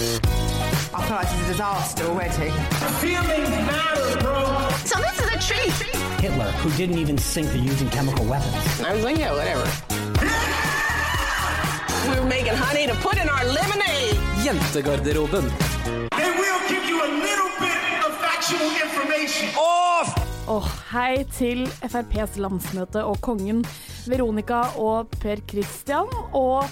I feel like it's a disaster already. Feelings matter, bro. So this is a treat. Hitler, who didn't even sink of using chemical weapons. I was like, yeah, whatever. we were making honey to put in our lemonade. Jentegarderoben. They will give you a little bit of factual information. Off! Oh, hei til FrPs landsmøte og kongen Veronica og Per Christian. Og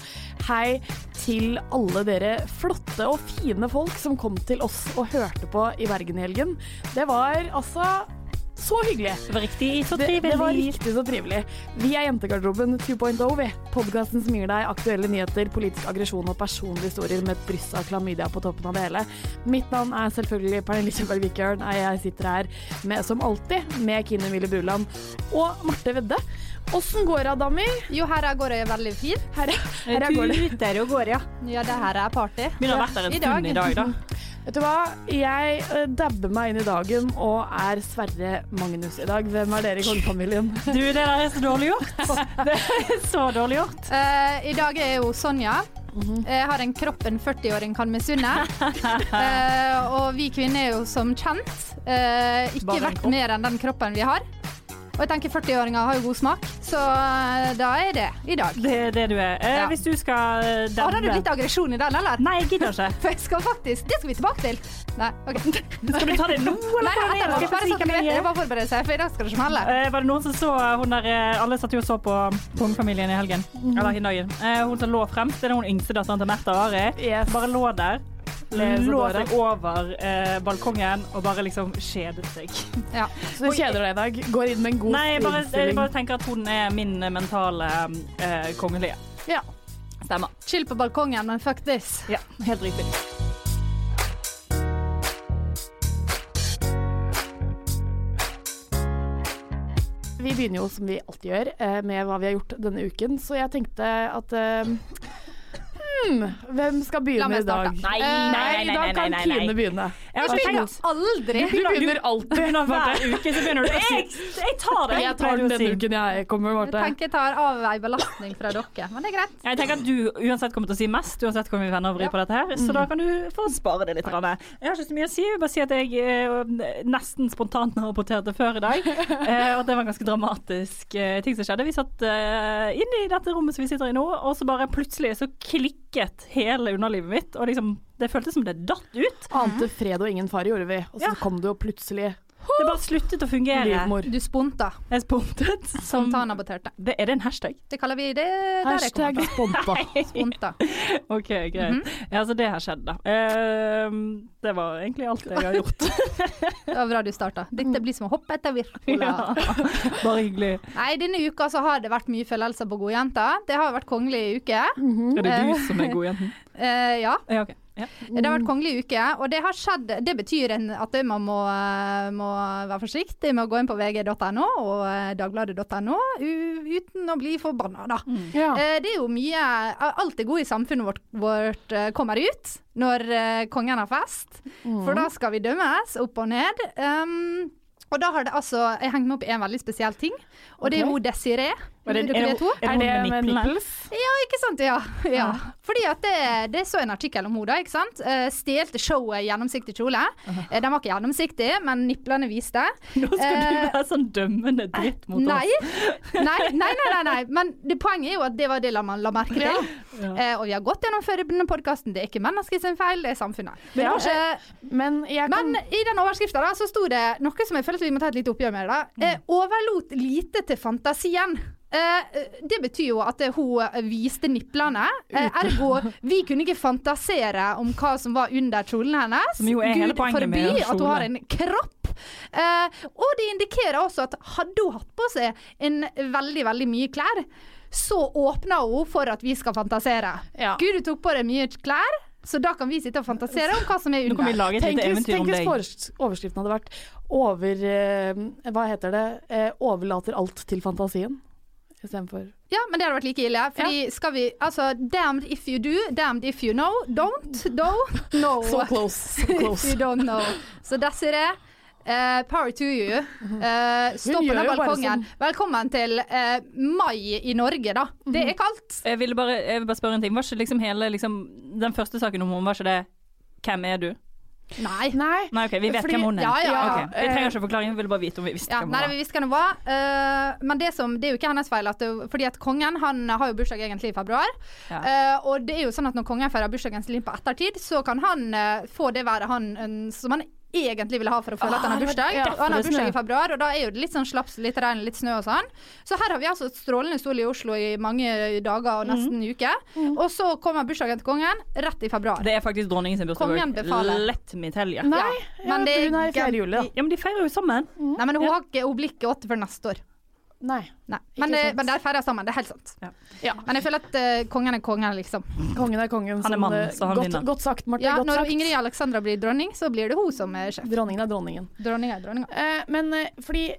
hei til alle dere flotte og fine folk som kom til oss og hørte på i Bergen i helgen. Det var altså så hyggelig. Det var riktig så trivelig. Det, det var riktig så trivelig. Vi er Jentegarderoben 2.0, vi. Podkasten som gir deg aktuelle nyheter, politisk aggresjon og personlige historier med et bryss av klamydia på toppen av det hele. Mitt navn er selvfølgelig Pernille Kjøberg Vikørn. Jeg sitter her med, som alltid med Kine Mille Bruland og Marte Vedde. Åssen går det, damer? Jo, her går det veldig fint. Her, her går det. Tuter og går, ja. Ja, det her er party. Begynner å ha vært der en stund i dag, da. Vet du hva, jeg uh, dabber meg inn i dagen og er Sverre Magnus i dag. Hvem er dere i kongefamilien? Du, det der er så dårlig gjort. Det er så dårlig gjort. Uh, I dag er jo Sonja. Mm -hmm. Jeg har en kropp en 40-åring kan misunne. uh, og vi kvinner er jo som kjent ikke verdt mer enn den kroppen vi har. Og jeg tenker 40-åringer har jo god smak, så da er det i dag. Det er det du er. Eh, ja. Hvis du skal dempe Har du litt aggresjon i den, eller? Nei, jeg gidder ikke. For jeg skal faktisk Det skal vi tilbake til. Nei, OK. Skal du ta det nå, eller? Nei, nei, nei, bare sånn at jeg bare forbereder seg, for i dag skal det smelle. Eh, var det noen som så hun der Alle satt jo og så på Kongefamilien i helgen. Mm. Eller i dagen. Eh, hun som lå fremst, det er hun yngste datteren til Märtha Ari. Yes. Bare lå der lå seg over eh, balkongen og bare liksom kjedet seg. Ja. Så du kjeder deg i dag? Går inn med en god Nei, jeg bare, jeg bare tenker at hun er min mentale eh, kongelige. Ja. Stemmer. Chill på balkongen, men fuck this. Ja, helt riktig. Vi begynner jo som vi alltid gjør, eh, med hva vi har gjort denne uken. Så jeg tenkte at Hmm, hvem skal begynne i dag? Nei, nei, nei, nei, I dag kan Kine begynne. Jeg begynner aldri. Du begynner alltid. Hver uke, så begynner du. Jeg, jeg tar det. Jeg tar den denne uken jeg kommer, Marte. Jeg tenker jeg tar av ei belastning fra dere, men det er greit. Jeg tenker at du uansett kommer til å si mest, uansett hvor mye venner vrir på dette her, så da kan du få spare det litt. Jeg har ikke så mye å si, jeg vil bare si at jeg eh, nesten spontant rapporterte før i dag, eh, og det var en ganske dramatisk eh, ting som skjedde. Vi satt inne i dette rommet som vi sitter i nå, og så bare plutselig så klikket hele underlivet mitt, og liksom det føltes som det datt ut. Ante fred og ingen fare gjorde vi, og så ja. kom det jo plutselig det bare sluttet å fungere. Livmor. Du sponta. Jeg spontet. Spontanaborterte. Det, er det en hashtag? Det kaller vi det Hashtag sponta. sponta. OK, greit. Mm -hmm. Ja, så det har skjedd, da. Uh, det var egentlig alt jeg har gjort. det var bra du starta. Dette blir som å hoppe etter Virkola. Ja, bare hyggelig. Nei, denne uka så har det vært mye følelser på godjenta. Det har vært kongelig uke. Mm -hmm. Er det du som er godjenten? Uh, ja. ja okay. Ja. Det har vært kongelig uke, og det har skjedd Det betyr at man må, må være forsiktig med å gå inn på vg.no og eh, dagbladet.no uten å bli forbanna, da. Mm. Ja. Eh, det er jo mye Alt det gode i samfunnet vårt, vårt eh, kommer ut når kongen har fest, mm. for da skal vi dømmes opp og ned. Um, Og da har det altså Jeg hengt meg opp i en veldig spesiell ting, og det er Ok. hun Desiree. Er det- er det- er det med nipples? Ja, ikke sant? Ja. ja. Fordi at det, det så en artikkel om henne, ikke sant. Stjelte Stelte showet gjennomsiktig kjole. Eh, den var ikke gjennomsiktig, men nipplene viste. Nå skal du Eh, være sånn dømmende dritt mot Nei. oss. Nei, nei, nei, nei, nei. Men det poenget er jo at det var det man la merke til. Ja. Ja. og vi har gått gjennom før denne podkasten. Det er ikke mennesket sin feil, det er samfunnet. Eh, Men jeg kan men i den overskrifta så sto det noe som jeg føler at vi må ta et lite oppgjør med. da. Mm. overlot lite til fantasien. Eh, det betyr jo at eh, hun viste nipplene. Eh, ergo, vi kunne ikke fantasere om hva som var under kjolen hennes. Som jo er hele poenget med at hun har en kropp. Eh, og det indikerer også at hadde hun hatt på seg en veldig, veldig mye klær, så åpna hun for at vi skal fantasere. Ja. Gud, du tok på deg mye klær, så da kan vi sitte og fantasere om hva som er under. Tenk hvis, eventyr tenk hvis overskriften hadde vært over eh, Hva heter det? Eh, overlater alt til fantasien. Istedenfor Ja, men det hadde vært like ille. Fordi skal vi Altså, damned if you do, damned if you know. Don't, don't know. So close. So if close. you don't know. Så Desiree, uh, power to you. Uh, stå på gjør den jo bare balkongen. Velkommen til uh, mai i Norge, da. Det er kaldt. Jeg ville bare, jeg vil bare spørre en ting. Var ikke liksom hele liksom, Den første saken om henne, var ikke det 'Hvem er du'? Nei. Nei. Nei, okay, vi vet Fordi- hvem hun er. ja, ja, ja. Ok, Vi trenger ikke forklaring, vi ville bare vite om vi visste Ja, hvem nei, hun vi visste hvem hun var. Uh, men det, som, det er jo ikke hennes feil. At det, fordi at kongen han har jo bursdag egentlig i februar. Ja. Eh, og det er jo sånn at når kongen feirer bursdagen sin på ettertid, så kan han uh, få det være han som han egentlig ville ha for å føle at han har Ah, bursdag. ja, og han har er bursdag i februar, og da er jo det litt sånn slaps, litt regn, litt snø og sånn. Så her har vi altså strålende sol i Oslo i mange dager og nesten en uke. Og så kommer bursdagen til kongen rett i februar. Det er faktisk dronningen sin bursdag. Let me mitt helg. Nei, Ja, men ja, det er brun her i flerhjulet, da. Ja, men de feirer jo sammen. Nei, men hun, har ikke, hun blir ikke åtte før neste år. Nei. Nei. Men, det, eh, men der feirer sammen, det er helt sant. Ja. Ja. Men jeg føler at uh, kongen er kongen, liksom. Kongen er kongen. Han er som, mann, eh, så han godt, vinner. godt sagt, Marte. Ja, når sagt. Ingrid Alexandra blir dronning, så blir det hun som er sjef. Dronningen er dronningen. Dronninga er dronningen. Eh, men fordi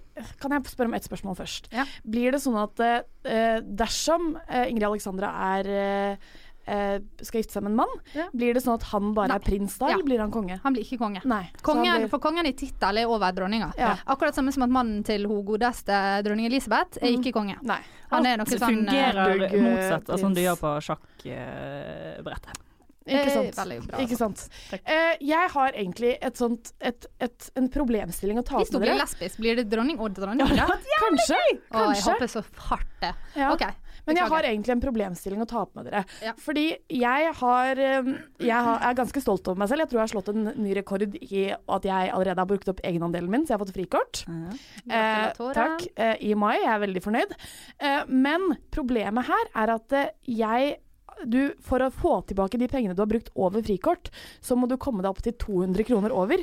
Kan jeg spørre om ett spørsmål først? Ja. Blir det sånn at eh, dersom eh, Ingrid Alexandra er eh, skal gifte seg med en mann, Ja. blir det sånn at han bare Nei. er prins da, Ja. eller blir han konge? Han blir ikke konge. Nei. Kongen, blir, For kongen i tittel er over dronninga. Ja. Akkurat samme som at mannen til hun godeste dronning Elisabeth er ikke konge. nei. Han er noe sånn eh, fungerer uh, motsatt av sånn du gjør på sjakkbrettet. Ikke eh, sant. Veldig bra. Ikke sant. Eh, jeg har egentlig et sånt, et, et, en problemstilling å ta Hvis dere. Hvis du blir lesbisk, blir det dronning og dronning? da? Kanskje. Å, jeg håper så hardt det. Ja. OK. Men jeg har egentlig en problemstilling å ta opp med dere. Ja. Fordi jeg har eh, Jeg har, er ganske stolt over meg selv. Jeg tror jeg har slått en ny rekord i at jeg allerede har brukt opp egenandelen min, så jeg har fått frikort. Eh, takk. Eh, I mai. Jeg er veldig fornøyd. Eh, men problemet her er at eh, jeg du, for å få tilbake de pengene du har brukt over frikort, så må du komme deg opp til 200 kroner over.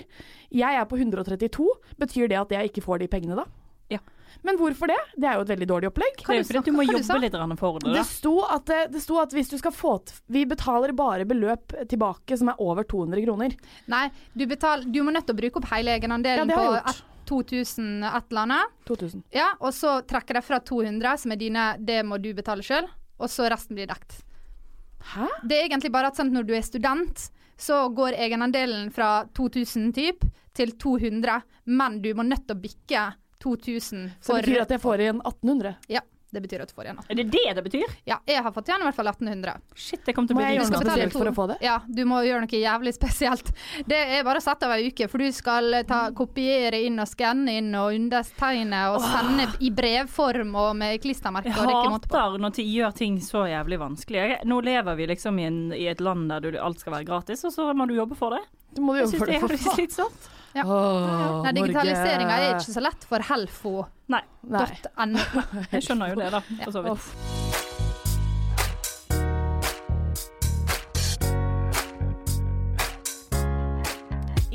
Jeg er på 132. Betyr det at jeg ikke får de pengene da? Ja. Men hvorfor det? Det er jo et veldig dårlig opplegg. Det er jo fordi at du må jobbe litt for det. Det sto, at, det, det sto at hvis du skal få Vi betaler bare beløp tilbake som er over 200 kroner. Nei, du, betal, du må nødt til å bruke opp hele egenandelen ja, på jeg gjort. et- 2000 et eller annet. 2000. Ja, og så trekker de fra 200, som er dine, det må du betale sjøl, og så resten blir dekt. Hæ? Det er egentlig bare at sånn, når du er student, så går egenandelen fra 2000 typ til 200, men du må nødt til å bikke 2000 Så det betyr at jeg får igjen 1800. Ja, det betyr at du får igjen. 1800. Er det det det betyr? Ja, jeg har fått igjen i hvert fall 1800. Shit, jeg kommer til å Må bli jeg Du gjøre skal noe betale spesielt for å få det? Ja, du må gjøre noe jævlig spesielt. Det er bare å sette av ei uke, for du skal ta, kopiere inn og skanne inn og undertegne og sende i brevform og med klistremerke. Jeg det er hater når de gjør ting så jævlig vanskelig. Nå lever vi liksom i, en, i et land der du, alt skal være gratis, og så må du jobbe for det. Du må Jeg jobbe for det det, er for faen. Ja. Oh, Nei, Digitaliseringa er ikke så lett for helfo.no. Nei. jeg skjønner jo det, da. For så vidt.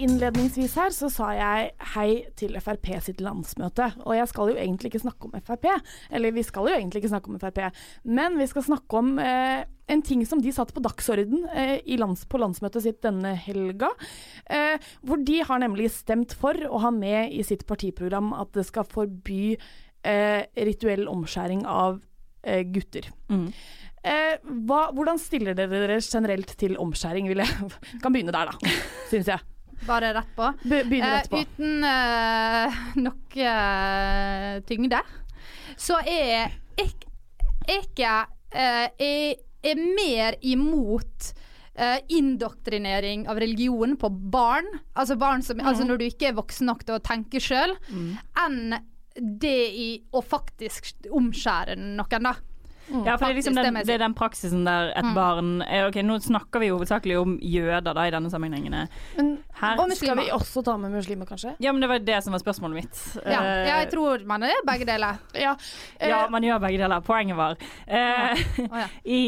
Innledningsvis her så sa jeg hei til Frp sitt landsmøte, og jeg skal jo egentlig ikke snakke om Frp. Eller vi skal jo egentlig ikke snakke om Frp, men vi skal snakke om eh, en ting som de satte på dagsorden eh, i lands, på landsmøtet sitt denne helga. Eh, hvor de har nemlig stemt for å ha med i sitt partiprogram at det skal forby eh, rituell omskjæring av eh, gutter. Mm. Eh, hva, hvordan stiller dere dere generelt til omskjæring? Vil jeg kan begynne der, da, syns jeg. Bare rett på. Begynner rett på. Eh, uten eh, noe eh, tyngde, så er jeg ikke jeg er mer imot Uh, indoktrinering av religion på barn, altså barn som, altså når du ikke er voksen nok til å tenke sjøl, enn det i å faktisk omskjære noen, da. Ja, for det er, liksom den, det er den praksisen der et Mm. barn er, Ok, Nå snakker vi hovedsakelig om jøder da i denne sammenhengen. Men Her Og skal vi også ta med muslimer, kanskje? Ja, men det var det som var spørsmålet mitt. Ja, uh, jeg tror man er begge deler. Ja. uh, Ja, man gjør begge deler. Poenget var eh, oh, ja. I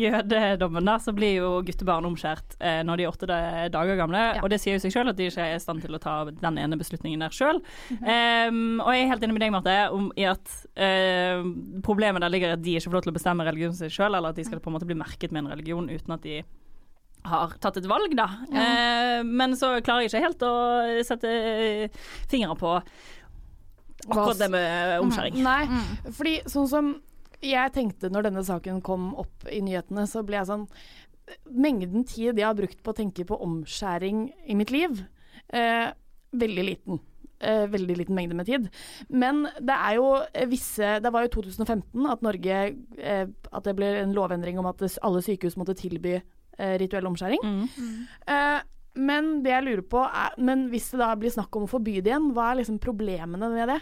jødedommen da, så blir jo guttebarn omskjært når de er åtte dager gamle. Og det sier jo seg sjøl at de ikke er i stand til å ta den ene beslutningen der sjøl. Mhm. og jeg er helt enig med deg, Marte, om i at problemet der ligger at de ikke får lov til å bestemme religionen sin sjøl, eller at de skal på en måte bli merket med en religion uten at de har tatt et valg, da. Eh, men så klarer jeg ikke helt å sette eh, fingeren på akkurat det med omskjæring. Nei, Mm. fordi sånn som jeg tenkte når denne saken kom opp i nyhetene, så ble jeg sånn Mengden tid jeg har brukt på å tenke på omskjæring i mitt liv, eh, veldig liten. Eh, veldig liten mengde med tid. Men det er jo visse Det var jo 2015 at Norge eh, At det ble en lovendring om at alle sykehus måtte tilby eh, rituell omskjæring. Mm. Eh, men det jeg lurer på er Men hvis det da blir snakk om å forby det igjen, hva er liksom problemene med det?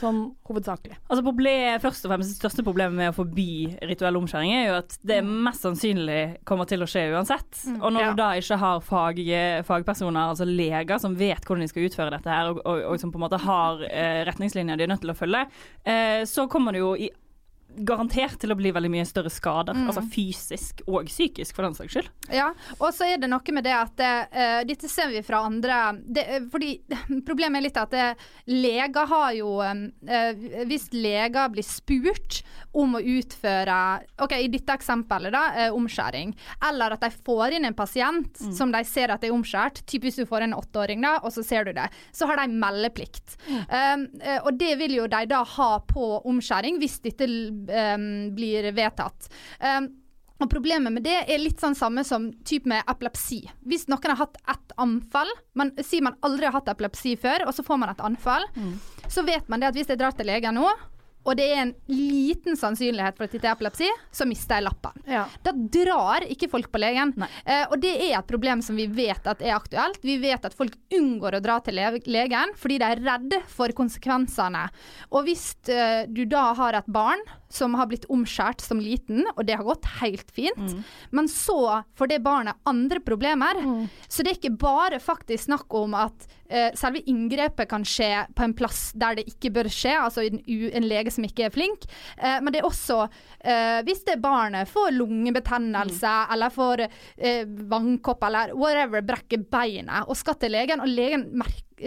Sånn hovedsakelig. Altså problem, først og fremst Det største problemet med å forby rituell omskjæring er jo at det mest sannsynlig kommer til å skje uansett. Og når Ja. du da ikke har fag, fagpersoner, altså leger, som vet hvordan de skal utføre dette her, og, og, og som på en måte har eh, retningslinjer de er nødt til å følge, eh, så kommer det jo i garantert til å bli veldig mye større skader. Altså fysisk og psykisk, for den saks skyld. Ja, og så er det noe med det at uh, Dette ser vi fra andre det, eh, Fordi Problemet er litt at eh, leger har jo uh, Hvis leger blir spurt om å utføre Ok, i dette eksempelet, da, uh, omskjæring. Eller at de får inn en pasient som de ser at er omskjært. Typisk du får en åtteåring, da, og så ser du det. Så har de meldeplikt. Eh, og det vil jo de da ha på omskjæring hvis dette blir vedtatt. Og Problemet med det er litt sånn samme som typ med epilepsi. Hvis noen har hatt ett anfall, man sier man aldri har hatt epilepsi før, og så får man et anfall, så vet man det at hvis jeg drar til legen nå, og det er en liten sannsynlighet for at det er epilepsi, så mister jeg lappen. Ja. Da drar ikke folk på legen. Eh, og det er et problem som vi vet at er aktuelt. Vi vet at folk unngår å dra til le legen fordi de er redde for konsekvensene. Og hvis eh, du da har et barn som har blitt omskjært som liten, og det har gått helt fint, men så får det barnet andre problemer, så det er ikke bare faktisk snakk om at uh, selve inngrepet kan skje på en plass der det ikke bør skje, altså en, en lege som ikke er flink, uh, men det er også uh, hvis det barnet får lungebetennelse eller får vannkopp eller whatever, brekker beinet og skal til legen, og legen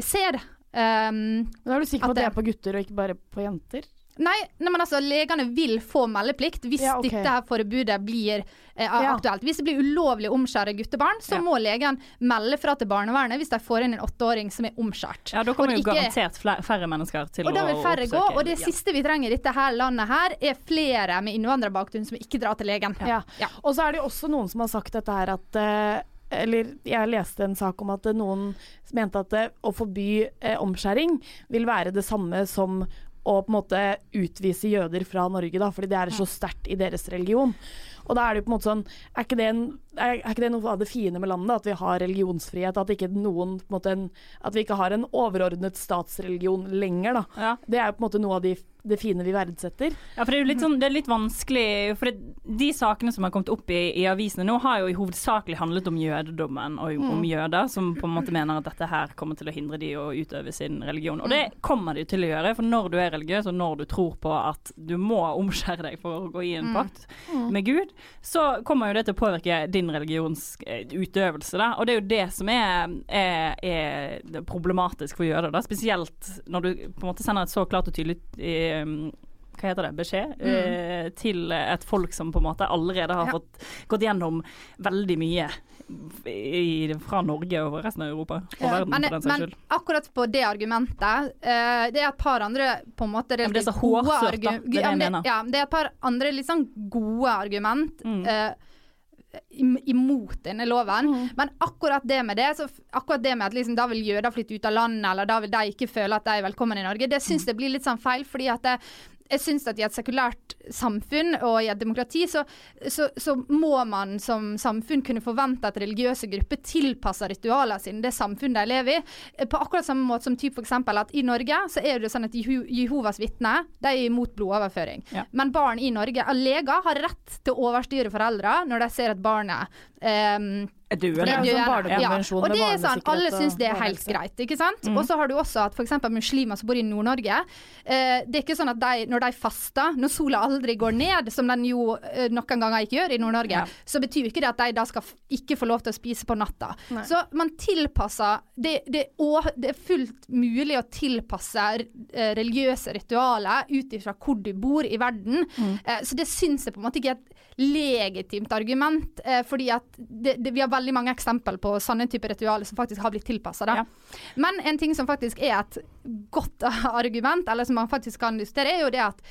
ser Um, Men er du sikker på At det- er på gutter og ikke bare på jenter? Nei, nei, men altså, legene vil få meldeplikt hvis Ja, okay. dette her forbudet blir eh, Ja. aktuelt. Hvis det blir ulovlig å omskjære guttebarn, så Ja. må legen melde fra til barnevernet hvis de får inn en åtteåring som er omskjært. Ja, Da kommer jo ikke- garantert færre mennesker til og da å vil færre gå, oppsøke og det ja. siste vi trenger i dette her landet her, er flere med innvandrerbakgrunn som ikke drar til legen. Ja. Ja. Og så er det jo også noen som har sagt dette her at uh, Eller jeg leste en sak om at noen mente at eh, å forby eh, omskjæring vil være det samme som å på en måte utvise jøder fra Norge, da, fordi det er så sterkt i deres religion. Og da er det jo på en måte sånn Er ikke det, en, er, er ikke det noe av det fine med landet? At vi har religionsfrihet? At, ikke noen, på en måte en, at vi ikke har en overordnet statsreligion lenger, da. Ja. Det er jo på en måte noe av de, det fine vi verdsetter. Ja, for det er jo litt, sånn, det er litt vanskelig For det, de sakene som har kommet opp i, i avisene nå, har jo i hovedsakelig handlet om jødedommen og om jøder, som på en måte mener at dette her kommer til å hindre de å utøve sin religion. Og det kommer de til å gjøre, for når du er religiøs, og når du tror på at du må omskjære deg for å gå i en pakt med Gud, så kommer jo det til å påvirke din religions eh, utøvelse. Da. Og det er jo det som er, er, er problematisk for jøder, da. spesielt når du på en måte sender et så klart og tydelig eh, hva heter det, beskjed eh, til et folk som på en måte allerede har Ja. fått gått gjennom veldig mye i, fra Norge og resten av Europa og verden, Men, for den saks men skyld. akkurat på det argumentet eh, Det er et par andre på en måte men det er så hårsørt, da. Det er det jeg mener. Ja, det er et par andre litt sånn gode argument. Mm. eh, imot denne loven. Mm. Men akkurat det med det, så akkurat det med at liksom, da vil jøder flytte ut av landet, eller da vil de ikke føle at de er velkommen i Norge, det syns jeg blir litt sånn feil. fordi at det, jeg syns at i et sekulært samfunn og i et demokrati, så, så, så, må man som samfunn kunne forvente at religiøse grupper tilpasser ritualene sine det samfunnet de lever i. På akkurat samme måte som typ f.eks. at i Norge så er det sånn at Jehovas vitner de er imot blodoverføring. Ja. Men barn i Norge, leger har rett til å overstyre foreldre når de ser at barnet um, er jo sånn ja. Og det er sånn, Alle syns det er helt greit. ikke sant? Mm. Og så har du også at f.eks. muslimer som bor i Nord-Norge. Eh, det er ikke sånn at de, når de faster, når sola aldri går ned, som den jo eh, noen ganger ikke gjør i Nord-Norge, ja. så betyr ikke det at de da skal ikke få lov til å spise på natta. Nei. Så man tilpasser det, det, det, er fullt mulig å tilpasse eh, religiøse ritualer ut ifra hvor du bor i verden. Mm. Eh, så det syns jeg på en måte ikke er legitimt argument, eh, fordi at vi har veldig mange eksempler på sånne typer ritualer som faktisk har blitt tilpassa. Ja. Men en ting som faktisk er et godt argument, eller som man faktisk kan justere, er jo det at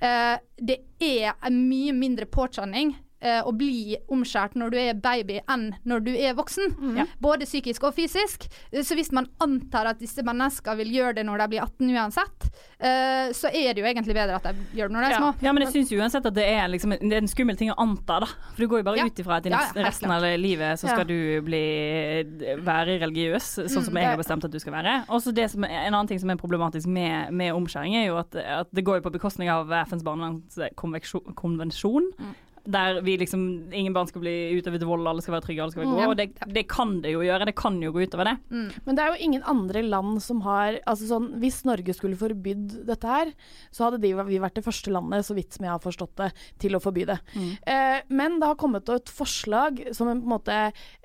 eh, det er mye mindre påkjenning eh, å bli omskjært når du er baby enn når du er voksen. Mm. Ja. Både psykisk og fysisk. Så hvis man antar at disse menneskene vil gjøre det når de blir 18 uansett, eh, så er det jo egentlig bedre at de gjør det når de er ja. små. Ja, men jeg syns uansett at det er, liksom, det er en skummel ting å anta, da. For du går jo bare ja. ut ifra at i resten av livet så skal du bli, være religiøs, sånn som mm, jeg har bestemt at du skal være. Også så en annen ting som er problematisk med, med omskjæring, er jo at, at det går jo på bekostning av FNs barnevernskonvensjon. Mm der vi liksom Ingen barn skal bli utøvet vold, alle skal være trygge, alle skal være gode. Mm. Og det, det, kan det jo gjøre. Det kan jo gå utover det. Mm. Men det er jo ingen andre land som har altså sånn, Hvis Norge skulle forbydd dette her, så hadde de, vi vært det første landet, så vidt som jeg har forstått det, til å forby det. Mm. Eh, men det har kommet et forslag som en på en måte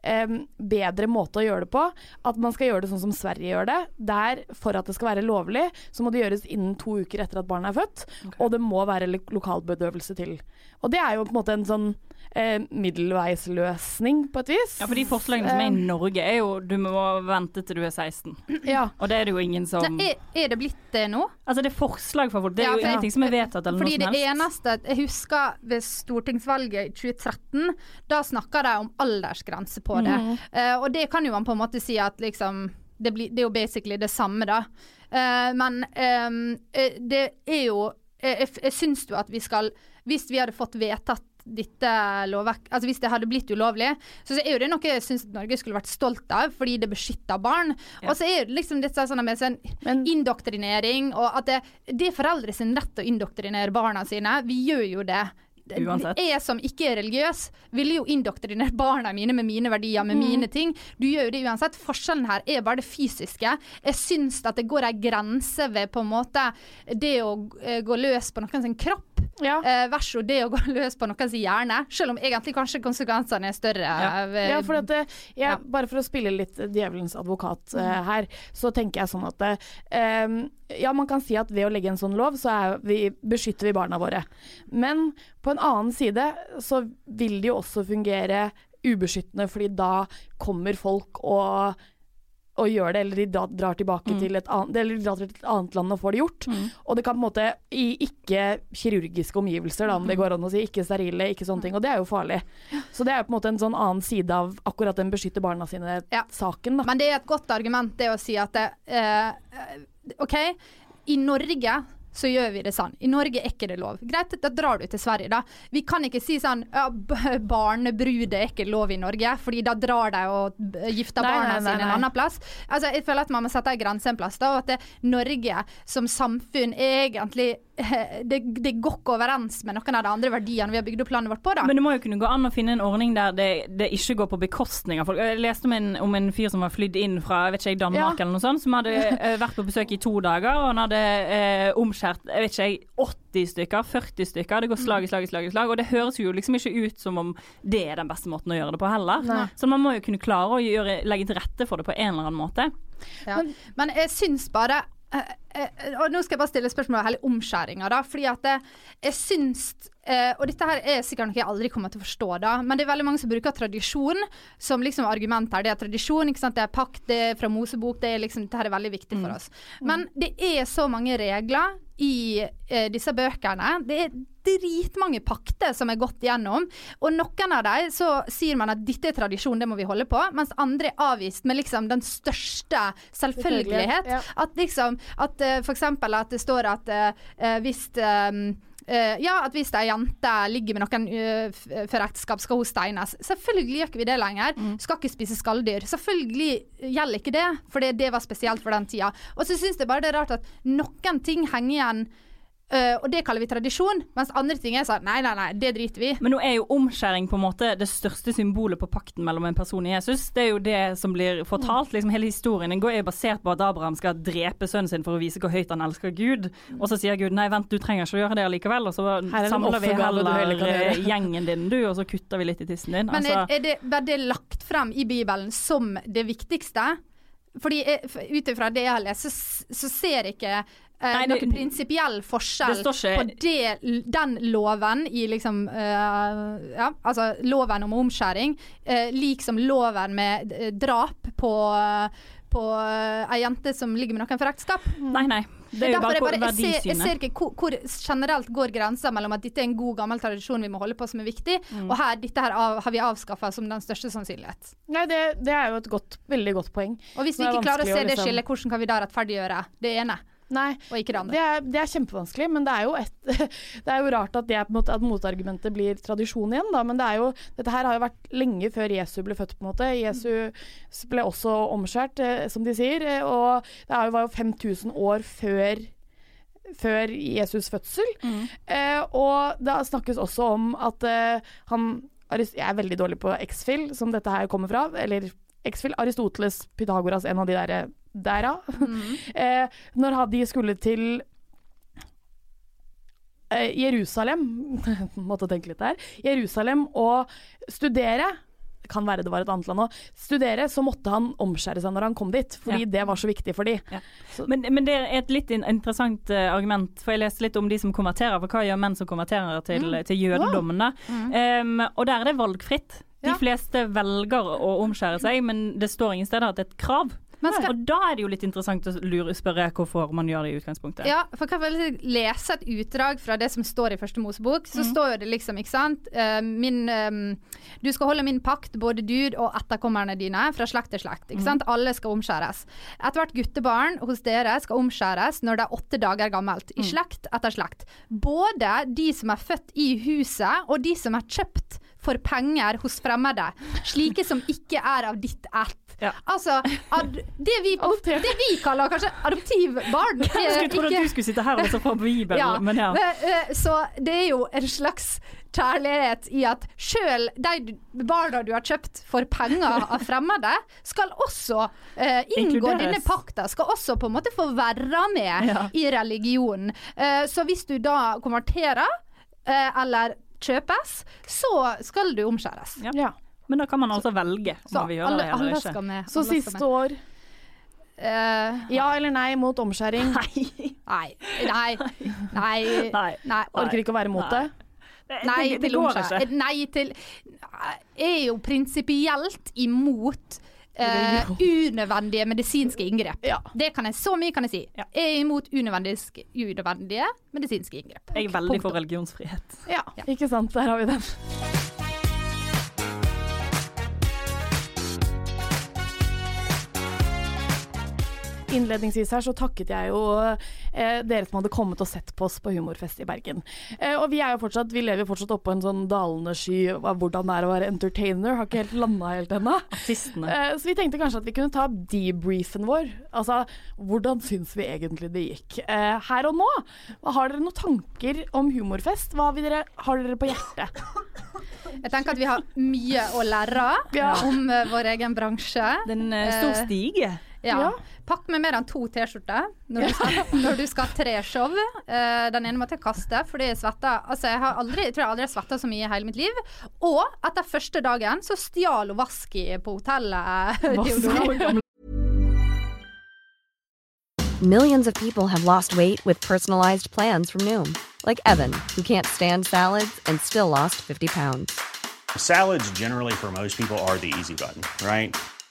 eh, bedre måte å gjøre det på. At man skal gjøre det sånn som Sverige gjør det. Der for at det skal være lovlig, så må det gjøres innen to uker etter at barnet er født. Okay. Og det må være lokalbedøvelse til. Og det er jo på en måte en sånn eh, middelveisløsning, på et vis. Ja, for de forslagene som er i eh. Norge, er jo du må vente til du er 16. Ja. Og det er det jo ingen som Nei, er, er, det blitt det nå? Altså det er forslag for folk. Det er ja, jo ingenting som er vedtatt eller fordi noe som helst. Fordi det eneste Jeg husker ved stortingsvalget i 2013, da snakka de om aldersgrense på det. Mm. Uh, og det kan jo man på en måte si at liksom det, blir, det er jo basically det samme, da. Uh, men um, det er jo Jeg, jeg syns jo at vi skal hvis vi hadde fått vedtatt dette lovverk, altså hvis det hadde blitt ulovlig, så er jo det noe jeg syns Norge skulle vært stolt av, fordi det beskytter barn. Ja. Og så er det liksom dette sånn med sånn indoktrinering, og at det, det er foreldre sin rett å indoktrinere barna sine. Vi gjør jo det. Uansett. Jeg som ikke er religiøs, ville jo indoktrinert barna mine med mine verdier, med mm. mine ting. Du gjør jo det uansett. Forskjellen her er bare det fysiske. Jeg syns at det går ei grense ved på en måte det å eh, gå løs på noen sin kropp ja. eh, versus det å gå løs på noens hjerne. Selv om egentlig kanskje konsekvensene er større. Ja, eh, ja for at, eh, jeg, ja. Bare for å spille litt djevelens advokat uh, her, så tenker jeg sånn at um, Ja, man kan si at ved å legge en sånn lov, så vi, beskytter vi barna våre. Men på en annen side så vil det jo også fungere ubeskyttende, fordi da kommer folk og og gjør det, eller de drar tilbake mm. til et annet, eller drar til et annet land og får det gjort. Mm. Og det kan på en måte i ikke kirurgiske omgivelser, da, om det mm. går an å si, ikke sterile, ikke sånne ting. Og det er jo farlig. Så det er jo på en måte en sånn annen side av akkurat den beskytte barna sine-saken. Ja. Men det er et godt argument det å si at det, eh, OK, i Norge så gjør vi det sånn. I Norge er ikke det lov. Greit, da drar du til Sverige, da. Vi kan ikke si sånn ja, barnebrude er ikke lov i Norge, fordi da drar de og gifter nei, barna nei, nei, sine en annen plass. Altså, jeg føler at man må sette en grense en plass, da, og at det, Norge som samfunn egentlig det, det, går ikke overens med noen av de andre verdiene vi har bygd opp landet vårt på. da. Men det må jo kunne gå an å finne en ordning der det, det ikke går på bekostning av folk. Jeg leste om en, om en fyr som var flydd inn fra jeg vet ikke, Danmark ja. eller noe sånt, som hadde uh, vært på besøk i to dager, og han hadde eh, omskjært jeg vet ikke, 80 stykker, 40 stykker. Det går slag i slag i slag i slag. Og det høres jo liksom ikke ut som om det er den beste måten å gjøre det på heller. Nei. Så man må jo kunne klare å gjøre, legge til rette for det på en eller annen måte. Ja. Men, men jeg syns bare eh, og nå skal jeg bare stille spørsmål om hele omskjæringa. Fordi at jeg syns eh, Og dette her er sikkert noe jeg aldri kommer til å forstå, da. Men det er veldig mange som bruker tradisjon som liksom argument her. Det er tradisjon. Det er pakt, det er fra Mosebok. Det er liksom, dette her er veldig viktig for oss. Men det er så mange regler i uh, disse bøkene. Det er dritmange pakter som er gått gjennom. Og noen av dem så sier man at dette er tradisjon, det må vi holde på. Mens andre er avvist med liksom den største selvfølgelighet. Ja. At liksom At uh, for eksempel at det står at uh, hvis eh, Eh, ja, at hvis ei jente ligger med noen uh, før ekteskap, skal hun steines. Selvfølgelig gjør ikke vi det lenger. Skal ikke spise skalldyr. Selvfølgelig gjelder ikke det, for det, det var spesielt for den tida. Og så syns jeg bare det er rart at noen ting henger igjen, uh, og det kaller vi tradisjon, mens andre ting er sånn nei, nei, nei, det driter vi i. Men nå er jo omskjæring på en måte det største symbolet på pakten mellom en person og Jesus. Det er jo det som blir fortalt. liksom Hele historien den går er jo basert på at Abraham skal drepe sønnen sin for å vise hvor høyt han elsker Gud. Og så sier Gud nei, vent, du trenger ikke å gjøre det allikevel. Og så er samler vi heller gjøre. gjengen din, du, og så kutter vi litt i tissen din. Men altså, er, er det, var det lagt frem i Bibelen som det viktigste? Fordi jeg- ut ifra det jeg har lest, så, så ser jeg ikke eh, Nei, det- noen prinsipiell forskjell Det ikke- på det, den loven i liksom uh, Ja, altså loven om omskjæring, uh, liksom loven med drap på på ei jente som ligger med noen for ekteskap. Nei, nei. Det er jo bare, verdisynet bare, jeg, ser, jeg ser ikke hvor, hvor generelt går grensa mellom at dette er en god gammel tradisjon vi må holde på som er viktig, Mm. og her, dette her av, har vi avskaffa som den største sannsynlighet. Nei, det, det er jo et godt, veldig godt poeng. Og hvis vi ikke klarer å se å det liksom- skillet, hvordan kan vi da rettferdiggjøre det ene Nei, og ikke det er, det er kjempevanskelig, men det er jo, et, det er jo rart at, det er måte, at motargumentet blir tradisjon igjen, da. Men det er jo, dette her har jo vært lenge før Jesu ble født, på en måte. Jesus ble også omskjært, eh, som de sier. eh, Og det er jo- var jo 5000 år før før Jesus fødsel. Eh, og det snakkes også om at eh, han Jeg er veldig dårlig på X-Fill, som dette her kommer fra. Eller X-Fill, Aristoteles, Pythagoras, en av de der, der Mm. eh, når de skulle til eh, Jerusalem Måtte tenke litt der. Jerusalem og studere. Kan være det var et annet land òg. Studere, så måtte han omskjære seg når han kom dit, fordi Ja. det var så viktig for de. Men, men det er et litt interessant uh, argument, for jeg leste litt om de som konverterer. For hva gjør menn som konverterer til, Mm. til jødedommen? da? Um, og der er det valgfritt. De fleste velger å omskjære seg, men det står ingen steder at det er et krav. Men skal- Og da er det jo litt interessant å lure, spørre hvorfor man gjør det i utgangspunktet. Ja, for kan jeg lese et utdrag fra det som står i første Mosebok? Så står jo det liksom, ikke sant Eh, min, eh, Du skal holde min pakt, både du og etterkommerne dine, fra slekt til slekt. Ikke sant? Alle skal omskjæres. Ethvert guttebarn hos dere skal omskjæres når det er åtte dager gammelt, i slekt etter slekt. Både de som er født i huset, og de som er kjøpt for penger hos fremmede. Slike som ikke er av ditt ett. Ja. Altså, det, vi, det vi kaller kanskje adoptivbarn Jeg skulle tro at du skulle sitte her og lese fra Bibelen, ja, men ja. eh, Så det er jo en slags kjærlighet i at sjøl de barna du har kjøpt for penger av fremmede, skal også eh, inngå Inkluderes. denne pakta. Skal også på en måte få være med Ja. i religionen. Eh, så hvis du da konverterer, eh, eller kjøpes, så skal du omskjæres. Ja. Ja. Men da kan man altså velge om Så man vil gjøre alle, det eller ikke. med. Så siste år, uh, ja eller nei mot omskjæring? Nei. Nei. Nei. Nei. Nei. Nei. Orker ikke å være mot det? Nei det, det til går omskjæring. ikke. Nei til Jeg er jo prinsipielt imot eh, unødvendige medisinske inngrep. Ja. Det kan jeg, Så mye kan jeg si. Ja. Jeg er imot unødvendige, unødvendige medisinske inngrep. Jeg er veldig for Punktum. religionsfrihet. Ja, ikke sant. Der har vi den. Innledningsvis her så takket jeg jo eh, dere som hadde kommet og sett på oss på Humorfest i Bergen. Eh, og vi er jo fortsatt, vi lever fortsatt oppå en sånn dalende sky av hvordan det er å være entertainer. Har ikke helt landa helt ennå. Eh, så vi tenkte kanskje at vi kunne ta debriefen vår. Altså, hvordan syns vi egentlig det gikk eh, her og nå? Har dere noen tanker om humorfest? Hva vil dere, har dere på hjertet? Jeg tenker at vi har mye å lære Ja. om eh, vår egen bransje. Den uh, stor stige. Ja. Ja. Pakk med mer enn to T-skjorter når, når du skal ha tre show. Uh, den ene måtte jeg kaste fordi jeg svetta Altså, jeg har aldri, jeg tror jeg aldri har svetta så mye i hele mitt liv. Og etter første dagen så stjal hun Vaski på hotellet. Theodora. Millions of people have lost weight with personalized plans from Noom, like Evan, who can't stand salads and still lost 50 pounds. Salads, generally, for most people, are the easy button, right?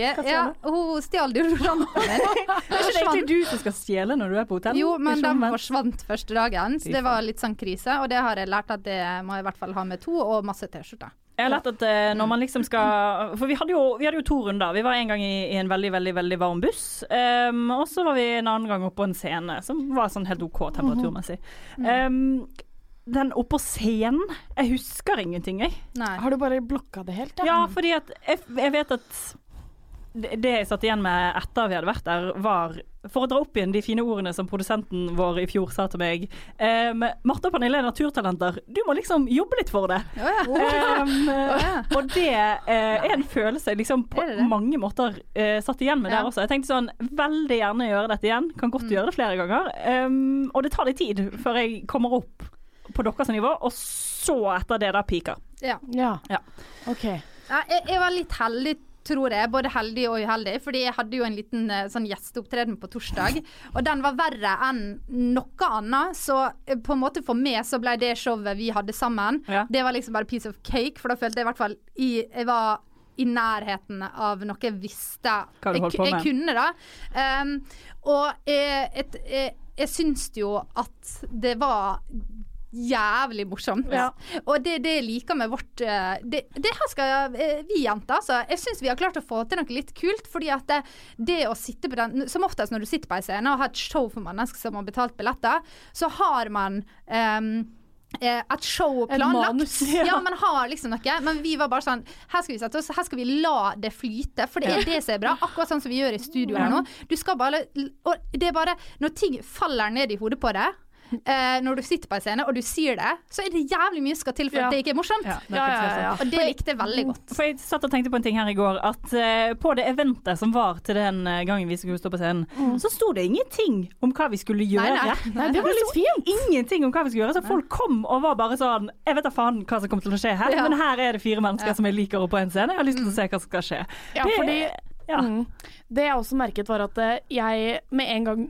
Vaski. Ja, hun stjal deodoranten min. Det er ikke egentlig du som skal stjele når du er på hotell? Jo, men den forsvant første dagen, så det var litt sånn krise. Og det har jeg lært at det må jeg i hvert fall ha med to, og masse T-skjorter. Jeg har lært at eh, når man liksom skal For vi hadde jo, vi hadde jo to runder. Vi var en gang i, i en veldig veldig, veldig varm buss. Um, og så var vi en annen gang oppe på en scene som var sånn helt OK temperaturmessig. Um, den oppå scenen Jeg husker ingenting, jeg. Har du bare blokka det helt? Ja, fordi at jeg, jeg vet at det det jeg satt igjen med etter vi hadde vært der, var For å dra opp igjen de fine ordene som produsenten vår i fjor sa til meg. Um, Marte og Pernille er naturtalenter. Du må liksom jobbe litt for det. Um, og det uh, er en følelse jeg liksom på mange måter uh, satt igjen med Ja. der også. Jeg tenkte sånn Veldig gjerne gjøre dette igjen. Kan godt gjøre det flere ganger. Um, og det tar litt tid før jeg kommer opp på deres nivå, og så etter det da piker. Ja. Ja. Ja. OK. Ja, jeg, jeg var litt heldig, tror jeg. Både heldig og uheldig. Fordi jeg hadde jo en liten eh, sånn gjesteopptreden på torsdag. Og den var verre enn noe annet. Så eh, på en måte for meg så ble det showet vi hadde sammen, Ja. det var liksom bare piece of cake. For da følte jeg i hvert fall i, Jeg var i nærheten av noe jeg visste Hva du jeg, holdt på jeg med. kunne, da. Um, og jeg, et, jeg, jeg syns jo at det var jævlig morsomt. Ja. Og det, det jeg liker med vårt eh, Det, det her skal eh, vi jenter, altså. Jeg syns vi har klart å få til noe litt kult. Fordi at det, det å sitte på den Som oftest når du sitter på en scene og har et show for mennesker som har betalt billetter, så har man eh, et show planlagt. ja. ja. man har liksom noe. Men vi var bare sånn Her skal vi sette oss, her skal vi la det flyte. For det er det som er bra. Akkurat sånn som vi gjør i studio her nå. Du skal bare Og det er bare Når ting faller ned i hodet på deg eh, når du sitter på en scene og du sier det, så er det jævlig mye skal til for Ja. at det ikke er morsomt. Ja, det er. Og det likte jeg veldig godt. For jeg satt og tenkte på en ting her i går, at uh, på det eventet som var til den eh, gangen vi skulle stå på scenen, så sto det ingenting om hva vi skulle gjøre. Nei, nei. Nei, det var litt fint. Ingenting om hva vi skulle gjøre. Så folk kom og var bare sånn Jeg vet da faen hva som kommer til å skje her, Ja. men her er det fire mennesker Ja. som jeg liker oppe på en scene. Jeg har lyst til å se hva som skal skje. Ja, Det- fordi ja. Mm. Det jeg også merket, var at eh, jeg med en, gang,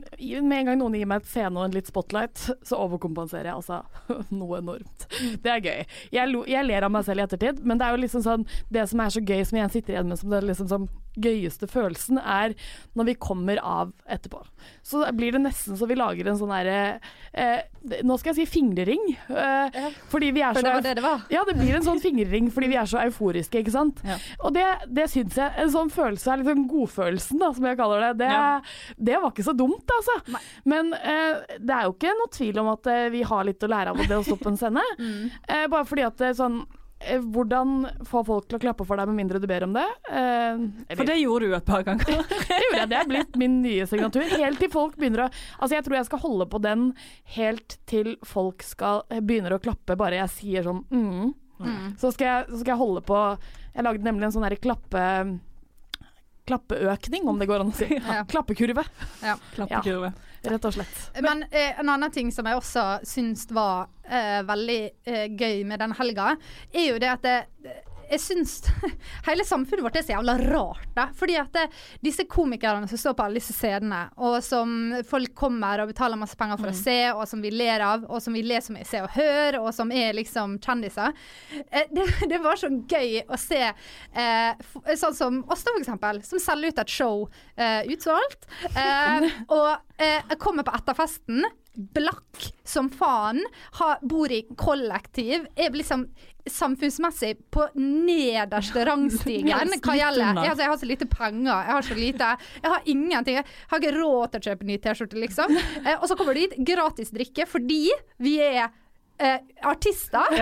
med en gang noen gir meg et scene og en litt spotlight, så overkompenserer jeg altså noe enormt. Det er gøy. Jeg, lo, jeg ler av meg selv i ettertid, men det er jo liksom sånn Det som er så gøy, som jeg sitter igjen med som det liksom sånn gøyeste følelsen, er når vi kommer av etterpå. Så blir det nesten så vi lager en sånn derre eh, Nå skal jeg si fingerring. Eh, Fordi vi er For så det var det det var. ja, det blir en sånn fingerring fordi vi er så euforiske, ikke sant. Ja. Og det, det syns jeg En sånn følelse er liksom godfølelsen, da, som jeg kaller det. Det, Ja. det var ikke så dumt, altså. Men eh, det er jo ikke noe tvil om at eh, vi har litt å lære av det å stå på en scene. eh, bare fordi at sånn eh, hvordan få folk til å klappe for deg med mindre du ber om det? Eh, For det gjorde du et par ganger. det gjorde jeg. Det er blitt min nye signatur. Helt til folk begynner å Altså, jeg tror jeg skal holde på den helt til folk skal eh, begynner å klappe, bare jeg sier sånn mm. Så, skal jeg, så skal jeg holde på Jeg lagde nemlig en sånn derre klappe Klappeøkning, om det går an å si. Ja. Klappekurve, Ja. Klappekurve. Rett og slett. Men eh, en annen ting som jeg også syns var eh, veldig eh, gøy med den helga, er jo det at det, jeg syns hele samfunnet vårt er så jævla rart. Da. Fordi at det, disse komikerne som står på alle disse scenene, og som folk kommer og betaler masse penger for å se, og som vi ler av, og som vi ler som i Se og Hør, og som er liksom kjendiser. Eh, det, det var så gøy å se eh, sånn som oss, da, for eksempel, som selger ut et show eh, utsolgt. Eh, og eh, kommer på etterfesten. Blakk som faen. ha, bor i kollektiv. Er liksom samfunnsmessig på nederste rangstigen hva gjelder jeg, altså, jeg har så lite penger. Jeg har så lite Jeg har ingenting. Jeg har ikke råd til å kjøpe ny T-skjorte, liksom. Eh, og så kommer du hit, gratis drikke, fordi vi er eh, artister.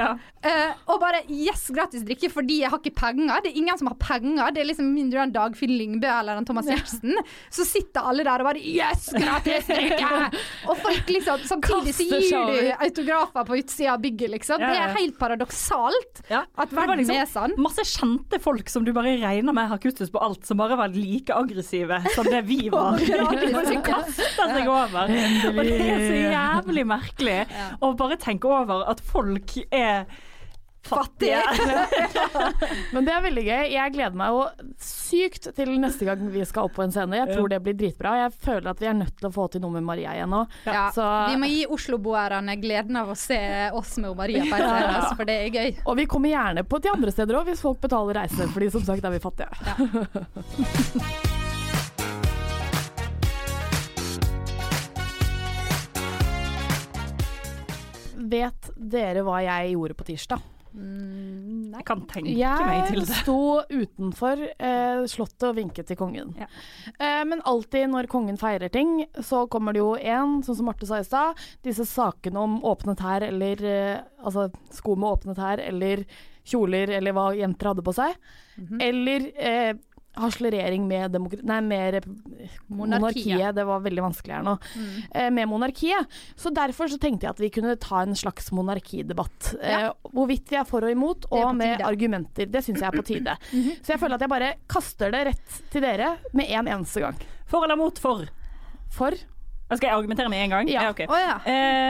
eh, og bare yes, gratis drikke fordi jeg har ikke penger. Det er ingen som har penger. Det er liksom mindre enn Dagfinn Lyngbø eller en Thomas Giertsen. Så sitter alle der og bare yes, gratis drikke! og folk liksom Samtidig så gir du autografer på utsida av bygget, liksom. Ja, Det er helt paradoksalt at verden liksom er sånn. Masse kjente folk som du bare regner med har kuttet på alt, som bare var like aggressive som det vi var. Gratis Bare drikke. kaster seg over. Og det er så jævlig merkelig å bare tenke over at folk er fattige. Men det er veldig gøy. Jeg gleder meg jo sykt til neste gang vi skal opp på en scene. Jeg tror det blir dritbra. Jeg føler at vi er nødt til å få til noe med Maria igjen nå. Ja, Så, Vi må gi Oslo-boerne gleden av å se oss med Maria på en Ja, ja. for det er gøy. og vi kommer gjerne på til andre steder òg, hvis folk betaler reise, fordi som sagt er vi fattige. Vet dere hva jeg gjorde på tirsdag? Jeg kan tenke meg til det. Jeg sto utenfor eh, Slottet og vinket til kongen. Eh, men alltid når kongen feirer ting, så kommer det jo én, sånn som Marte sa i stad, disse sakene om åpne tær eller eh, Altså sko med åpne tær eller kjoler eller hva jenter hadde på seg. Mhm. Eller eh, harselering med, nei, med rep monarkiet. Monarkiet. Det var veldig vanskelig her nå. Mm. Eh, med monarkiet. Så derfor så tenkte jeg at vi kunne ta en slags monarkidebatt. Eh, hvorvidt vi er for og imot, og med argumenter. Det syns jeg er på tide. Så jeg føler at jeg bare kaster det rett til dere med en eneste gang. For eller mot for? For. Skal jeg argumentere med en gang? Ja. Okay. Oh, ja.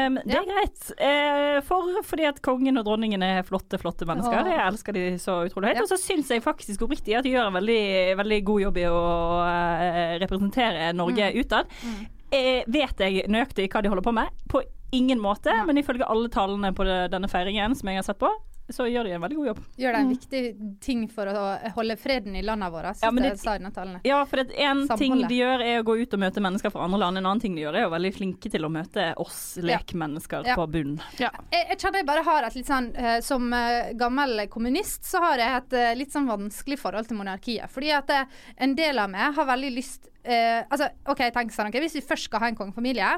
um, det er greit. Uh, for fordi at kongen og dronningen er flotte, flotte mennesker. Oh. Jeg elsker de så utrolig høyt. Ja. Og så syns jeg faktisk oppriktig at de gjør en veldig, veldig god jobb i å uh, representere Norge Mm. utad. Eh, vet jeg nøyaktig hva de holder på med? På ingen måte, men ifølge alle tallene på denne feiringen som jeg har sett på, så gjør de en veldig god jobb. Gjør de en viktig ting for å holde freden i landene våre, Ja, det, jeg det- sa i denne tallene. Ja, for det en en ting de gjør er å gå ut og møte mennesker fra andre land. En annen ting de gjør er jo veldig flinke til å møte oss lekmennesker Ja. på bunn. Jeg, jeg kjenner jeg bare har et litt sånn eh, Som eh, gammel kommunist så har jeg et eh, litt sånn vanskelig forhold til monarkiet. Fordi at en del av meg har veldig lyst eh, altså, ok, tenk sånn, ok, Hvis vi først skal ha en kongefamilie,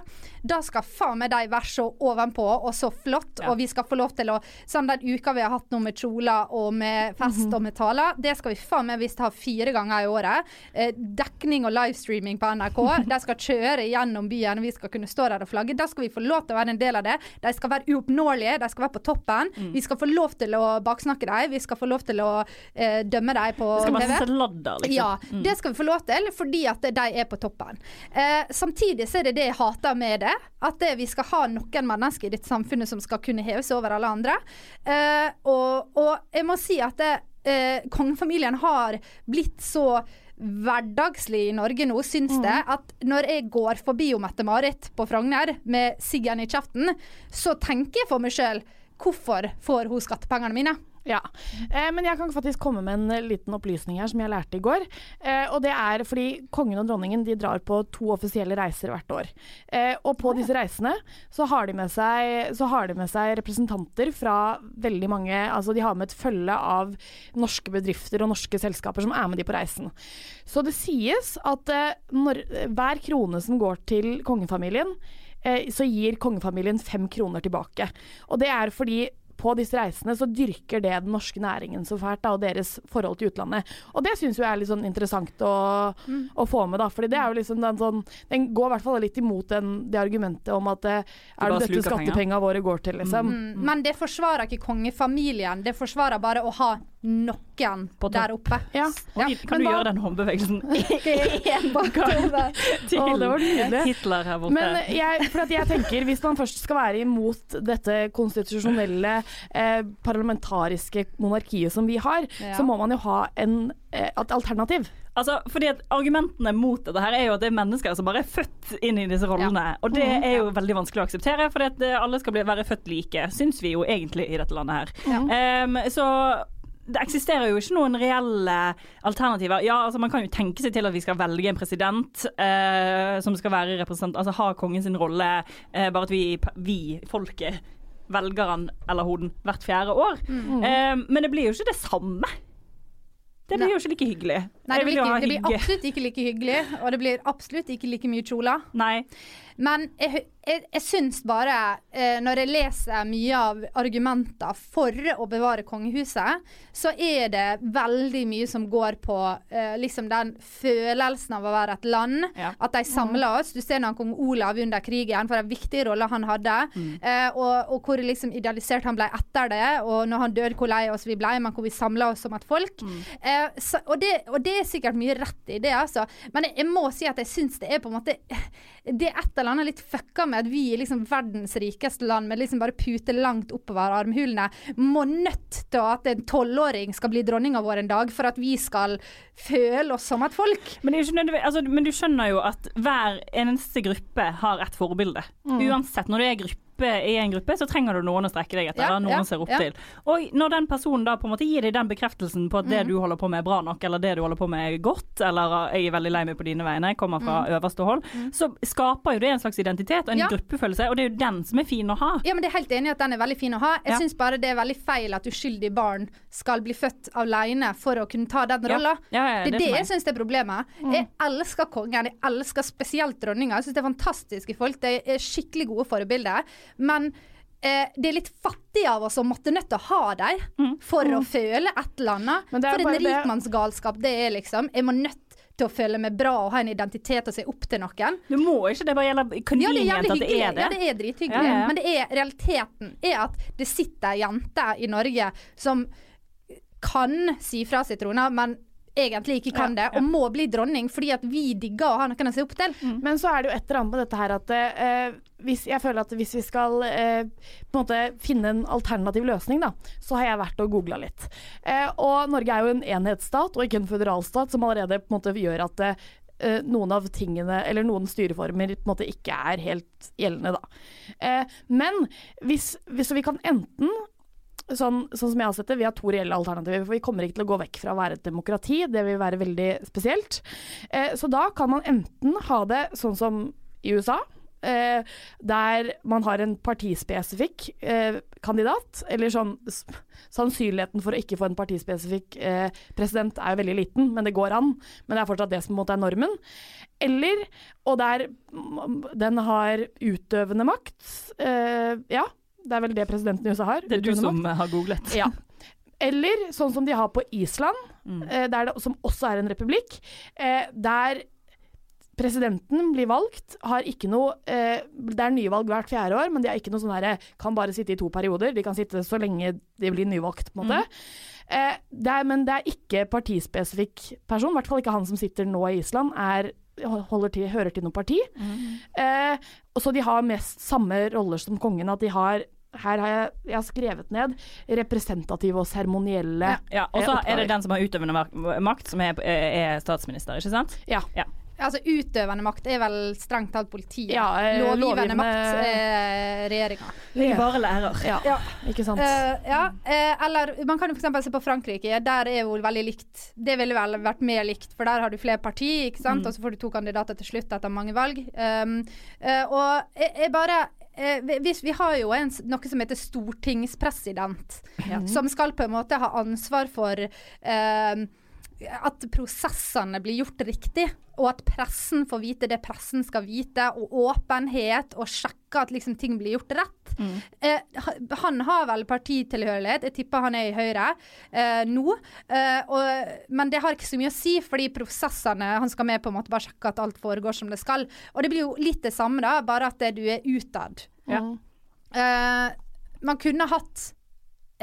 da skal faen meg de være så ovenpå og så flott. Og vi skal få lov til å Sånn den uka vi har hatt nå med kjoler og med fest og med taler, det skal vi faen meg visst ha fire ganger i året. Uh, dekning og livestreaming på NRK. De skal kjøre gjennom byen, og vi skal kunne stå der og flagge. Da skal vi få lov til å være en del av det. De skal være uoppnåelige, de skal være på toppen. Vi skal få lov til å baksnakke dem, vi skal få lov til å uh, dømme dem på TV. Det skal være sladder, liksom. Ja, Mm. det skal vi få lov til fordi at de er på toppen. Eh, samtidig så er det det jeg hater med det. At det, vi skal ha noen mennesker i dette samfunnet som skal kunne heve seg over alle andre. Eh, og, og jeg må si at det, eh, kongefamilien har blitt så hverdagslig i Norge nå, syns det, at når jeg går forbi Mette-Marit på Frogner med siggen i kjeften, så tenker jeg for meg sjøl hvorfor får hun skattepengene mine? Ja, eh, men jeg kan faktisk komme med en eh, liten opplysning her som jeg lærte i går. Eh, og det er fordi kongen og dronningen de drar på to offisielle reiser hvert år. Eh, og på disse reisene så har, de med seg, så har de med seg representanter fra veldig mange Altså de har med et følge av norske bedrifter og norske selskaper som er med de på reisen. Så det sies at eh, når, hver krone som går til kongefamilien, eh, så gir kongefamilien fem kroner tilbake. Og det er fordi på disse reisene så dyrker det den norske næringen så fælt, da, og deres forhold til utlandet. Og det syns jeg er litt sånn interessant å, å få med, da. Fordi det er jo liksom den sånn Den går i hvert fall litt imot den, det argumentet om at eh, er det dette skattepengene våre går til, liksom. Mm. Men det forsvarer ikke kongefamilien. Det forsvarer bare å ha noen der oppe. Ja. Oi, kan du gjøre den håndbevegelsen En bakover. til Å, det var nydelig. Hitler her borte? Men jeg, for at jeg tenker, hvis man først skal være imot dette konstitusjonelle, eh, parlamentariske monarkiet som vi har, Ja. så må man jo ha en, eh, et alternativ. Altså, fordi at Argumentene mot dette her er jo at det er mennesker som bare er født inn i disse rollene. Og det er jo veldig vanskelig å akseptere, for alle skal bli, være født like, syns vi jo egentlig i dette landet her. Em, så det eksisterer jo ikke noen reelle alternativer. Ja, altså Man kan jo tenke seg til at vi skal velge en president eh, som skal være representant, altså ha kongen sin rolle, eh, bare at vi, vi folket, velger han eller hun hvert fjerde år. Mm. Eh, men det blir jo ikke det samme. Det blir jo ikke like hyggelig. Nei, det blir, ikke, det blir absolutt ikke like hyggelig, og det blir absolutt ikke like mye kjoler. Nei. Men jeg, jeg, jeg syns bare, eh, når jeg leser mye av argumenter for å bevare kongehuset, så er det veldig mye som går på eh, liksom den følelsen av å være et land. Ja. At de samler oss. Du ser når kong Olav under krigen, for en viktig rolle han hadde. Mm. Eh, og, og hvor liksom idealisert han ble etter det, og når han døde, hvor lei oss vi ble, men hvor vi samla oss som et folk. Mm. Eh, så, og, det, og det er sikkert mye rett i det, altså. Men jeg, jeg må si at jeg syns det er på en måte Det er et eller annet litt fucka med at vi er liksom verdens rikeste land, med liksom bare puter langt oppover armhulene, må nødt til at en tolvåring skal bli dronninga vår en dag for at vi skal føle oss som et folk. Men, altså, men du skjønner jo at hver eneste gruppe har et forbilde. Mm. Uansett, når du er gruppe i en gruppe, så trenger du noen å strekke deg etter. Ja, eller noen ja, ser opp ja. til. Og når den personen da på en måte gir deg den bekreftelsen på at det Mm. du holder på med er bra nok, eller det du holder på med er godt, eller jeg er veldig lei meg på dine vegne, jeg kommer fra Mm. øverste hold, så skaper jo det en slags identitet og en gruppefølelse, og det er jo den som er fin å ha. Ja, men det er helt enig i at den er veldig fin å ha. Jeg Ja. syns bare det er veldig feil at uskyldige barn skal bli født alene for å kunne ta den rolla. Det er det det jeg syns er problemet. Jeg elsker kongen, jeg elsker spesielt dronninga. Jeg syns det er fantastiske folk. De er skikkelig gode forbilder. Men eh, det er litt fattig av oss å måtte nødt til å ha dem for å føle et eller annet. For en rikmannsgalskap det er, liksom. Jeg må nødt til å føle meg bra og ha en identitet og se opp til noen. Du må ikke, det bare gjelder Ja, er convenient jævlig at det er det. Ja, det er drithyggelig. Ja, ja, ja. Men det er, realiteten er at det sitter jenter i Norge som kan si fra seg trona, men egentlig ikke kan Ja, det, og må bli dronning fordi at vi digger å ha noen å se opp til. Men så er det jo et eller annet med dette her at eh, hvis, jeg føler at hvis vi skal eh, på en måte finne en alternativ løsning, da, så har jeg vært og googla litt. Eh, og Norge er jo en enhetsstat og ikke en føderalstat, som allerede på en måte gjør at eh, noen av tingene, eller noen styreformer, på en måte ikke er helt gjeldende, da. Eh, men hvis, hvis vi kan enten Sånn, sånn som jeg har sett det, Vi har to reelle alternativer. for Vi kommer ikke til å gå vekk fra å være et demokrati. Det vil være veldig spesielt. Eh, så da kan man enten ha det sånn som i USA. Eh, der man har en partispesifikk eh, kandidat, eller sånn Sannsynligheten for å ikke få en partispesifikk eh, president er jo veldig liten, men det går an. Men det er fortsatt det som måte er normen. Eller, og der den har utøvende makt. Eh, ja, det er vel det presidenten i USA har. Det er du som har googlet. Ja. Eller sånn som de har på Island, Mm. eh, der det, som også er en republikk, eh, der presidenten blir valgt, har ikke noe eh, Det er nyvalg hvert fjerde år, men de har ikke noe sånn herre Kan bare sitte i to perioder. De kan sitte så lenge de blir nyvalgt, på en måte. Eh, det er, men det er ikke partispesifikk person, i hvert fall ikke han som sitter nå i Island, er til, hører til noe parti. Eh, så de har mest samme roller som kongen, at de har her har jeg, jeg har skrevet ned representative og seremonielle Ja, og så eh, er det den som har utøvende makt, som er, er statsminister, ikke sant? Ja. ja. Altså Utøvende makt er vel strengt talt politiet. Ja, eh, lovgivende lovgivende- makt er regjeringa. Jeg er bare lærer. Ja, ikke sant. Uh, ja, Uh, eller man kan jo f.eks. se på Frankrike. Der er jo veldig likt. Det ville vel vært mer likt, for der har du flere partier, ikke sant? Mm. og så får du to kandidater til slutt etter mange valg. Um, uh, og jeg, jeg bare eh, vi, Vi har jo en, noe som heter stortingspresident, som skal på en måte ha ansvar for eh, at prosessene blir gjort riktig, og at pressen får vite det pressen skal vite, og åpenhet, og sjekke at liksom ting blir gjort rett. Eh, han har vel partitilhørighet, jeg tipper han er i Høyre eh, nå. Eh, og, men det har ikke så mye å si, fordi prosessene Han skal med på en måte bare sjekke at alt foregår som det skal. Og det blir jo litt det samme, da, bare at du er utad. Ja. Eh, man kunne hatt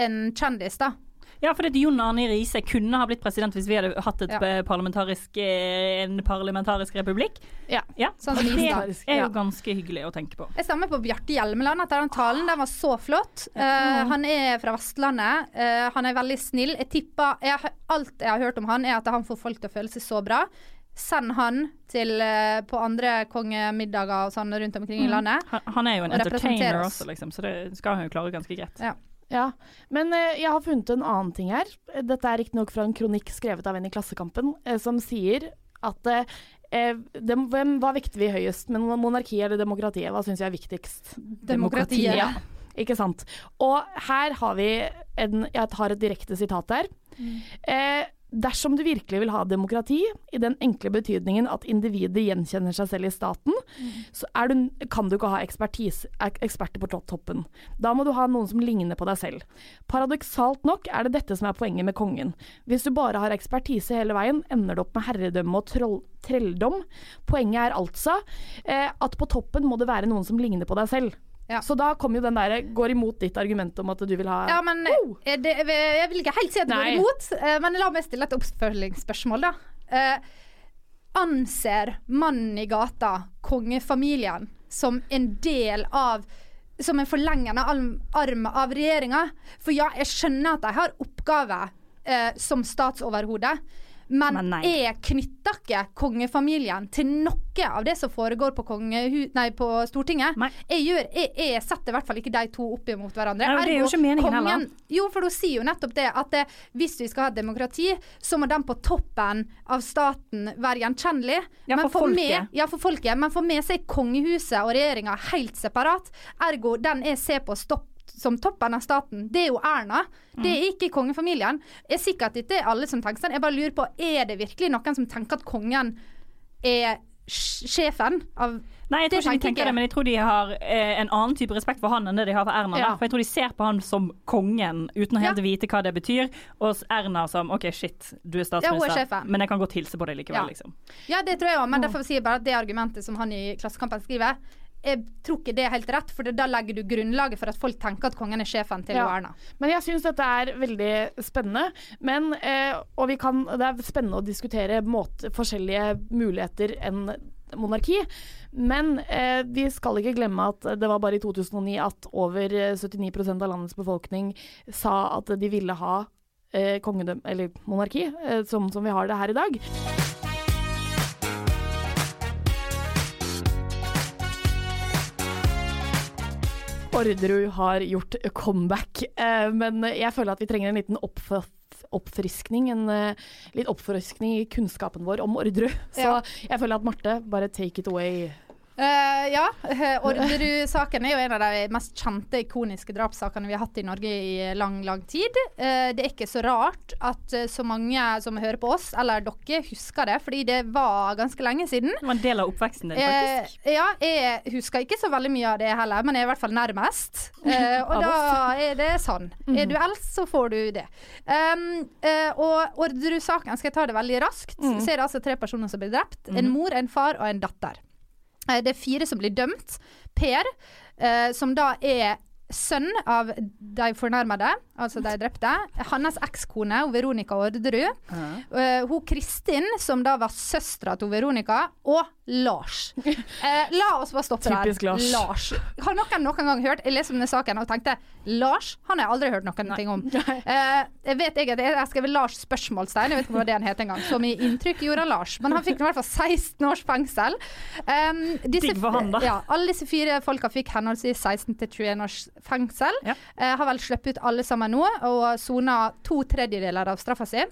en kjendis, da. Ja, for Jon Arne Riise kunne ha blitt president hvis vi hadde hatt Ja. eh, parlamentarisk, eh, en parlamentarisk republikk. Ja. Sånn som det er jo ganske hyggelig å tenke på. Jeg stemmer på Bjarte Hjelmeland etter den talen. Den var så flott. Uh, han er fra Vestlandet. Uh, han er veldig snill. Jeg tipper jeg, Alt jeg har hørt om han, er at han får folk til å føle seg så bra. Send han til, uh, på andre kongemiddager og sånn rundt omkring i landet. Han, han er jo en Og entertainer også, liksom, så det skal han jo klare ganske greit. Ja. Ja, men eh, jeg har funnet en annen ting her. Dette er riktignok fra en kronikk skrevet av en i Klassekampen, eh, som sier at eh, eh, dem, hvem, hva vekter vi høyest, men monarki eller demokratiet? Hva syns jeg er viktigst? Demokratiet. Ja, ikke sant. Og her har vi en Jeg har et direkte sitat der. Eh, Dersom du virkelig vil ha demokrati, i den enkle betydningen at individet gjenkjenner seg selv i staten, så er du, kan du ikke ha ekspertise, eksperter på toppen. Da må du ha noen som ligner på deg selv. Paradoksalt nok er det dette som er poenget med kongen. Hvis du bare har ekspertise hele veien, ender du opp med herredømme og troll, trelldom. Poenget er altså eh, at på toppen må det være noen som ligner på deg selv. Så da kommer jo den der, går imot ditt argument om at du vil ha Ja, men oh. det, jeg vil- ikke helt si at det går imot, eh, men la meg stille et oppfølgingsspørsmål, da. Eh, anser mannen i gata, kongefamilien, som en del av Som en forlengende arm, arm av regjeringa? For ja, jeg skjønner at de har oppgaver eh, som statsoverhode. Men, Men jeg knytter ikke kongefamilien til noe av det som foregår på, kongehu nei, på Stortinget. Jeg, gjør, jeg, jeg setter i hvert fall ikke de to opp imot hverandre. Nei, det er jo ikke meningen heller. Jo, for hun sier jo nettopp det at det, hvis vi skal ha demokrati, så må den på toppen av staten være gjenkjennelig. Ja, Men for folket. Med, ja, for folket. Men for meg så er kongehuset og regjeringa helt separat. Ergo den jeg ser på stopp som toppen av staten, det er jo Erna. Det Mm. er ikke kongefamilien. Jeg er sikker at er alle som tenker sånn. Jeg bare lurer på, er det virkelig noen som tenker at kongen er sjefen av Nei, jeg tror ikke de tenker det, men jeg tror de har eh, en annen type respekt for han enn det de har for Erna. Ja. For jeg tror de ser på han som kongen, uten å helt vite hva det betyr. Og Erna som OK, shit, du er Ja, er statsminister, men jeg kan godt hilse på deg likevel, Ja. liksom. Ja, det tror jeg òg, men derfor sier jeg bare at det argumentet som han i Klassekampen skriver, jeg tror ikke det er helt rett, for da legger du grunnlaget for at folk tenker at kongen er sjefen til Ja. Erna. Men jeg syns dette er veldig spennende. Men, eh, og vi kan, det er spennende å diskutere måte, forskjellige muligheter enn monarki. Men eh, vi skal ikke glemme at det var bare i 2009 at over eh, 79% av landets befolkning sa at de ville ha eh, kongedømme, eller monarki, eh, som, som vi har det her i dag. Orderud har gjort comeback, eh, men jeg føler at vi trenger en liten oppfriskning. En eh, litt oppfriskning i kunnskapen vår om Orderud. Så Ja. jeg føler at Marte, bare take it away. Eh, ja, eh, Orderud-saken er jo en av de mest kjente, ikoniske drapssakene vi har hatt i Norge i lang, lang tid. Uh, det er ikke så rart at eh, så mange som hører på oss, eller dere, husker det, fordi det var ganske lenge siden. Det var en del av oppveksten din, faktisk. Uh, ja, jeg husker ikke så veldig mye av det heller, men jeg er i hvert fall nærmest. Eh, og da er det sånn. Er du eldst, så får du det. Um, eh, og Orderud-saken, skal jeg ta det veldig raskt, Mm. så er det altså tre personer som blir drept. En Mhm. mor, en far og en datter. Det er fire som blir dømt. Per, eh, som da er sønn av de fornærmede, altså de drepte. Hans ekskone, Veronica Orderud. Eh, hun Kristin, som da var søstera til Veronica, og Lars. Uh, la oss bare stoppe Typisk der. Lars. Har noen noen gang hørt Jeg leste om den saken og tenkte Lars han har jeg aldri hørt noen ting om. Uh, jeg vet ikke, Jeg skrev Lars spørsmålstegn, jeg vet ikke hva det han het engang. Så mye inntrykk gjorde Lars. Men han fikk i hvert fall 16 års fengsel. Um, disse, Digg for han, da. Ja, alle disse fire folka fikk henholdsvis 16 til 21 års fengsel. Eh, har vel sluppet ut alle sammen nå, og sona to tredjedeler av straffa si.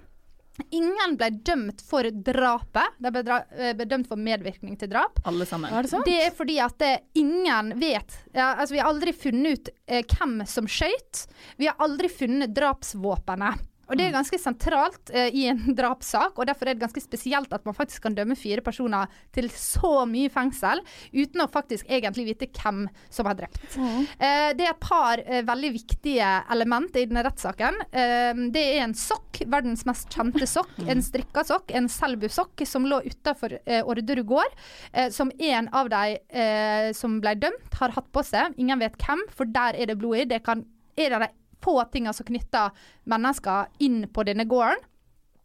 Ingen ble dømt for drapet. De ble, dra eh, ble dømt for medvirkning til drap. Alle sammen. Er det sant? Det er fordi at eh, ingen vet ja, altså Vi har aldri funnet ut eh, hvem som skøyt. Vi har aldri funnet drapsvåpenet. Og Det er ganske sentralt eh, i en drapssak, og derfor er det ganske spesielt at man faktisk kan dømme fire personer til så mye fengsel uten å faktisk egentlig vite hvem som har drept. Eh, det er et par eh, veldig viktige element i denne rettssaken. Eh, det er en sokk, verdens mest kjente sokk. En strikka sokk, en Selbu-sokk, som lå utafor eh, Orderud gård. Eh, som en av de eh, som ble dømt, har hatt på seg. Ingen vet hvem, for der er det blod i. Det kan, er det de få tinga som knytter mennesker inn på denne gården.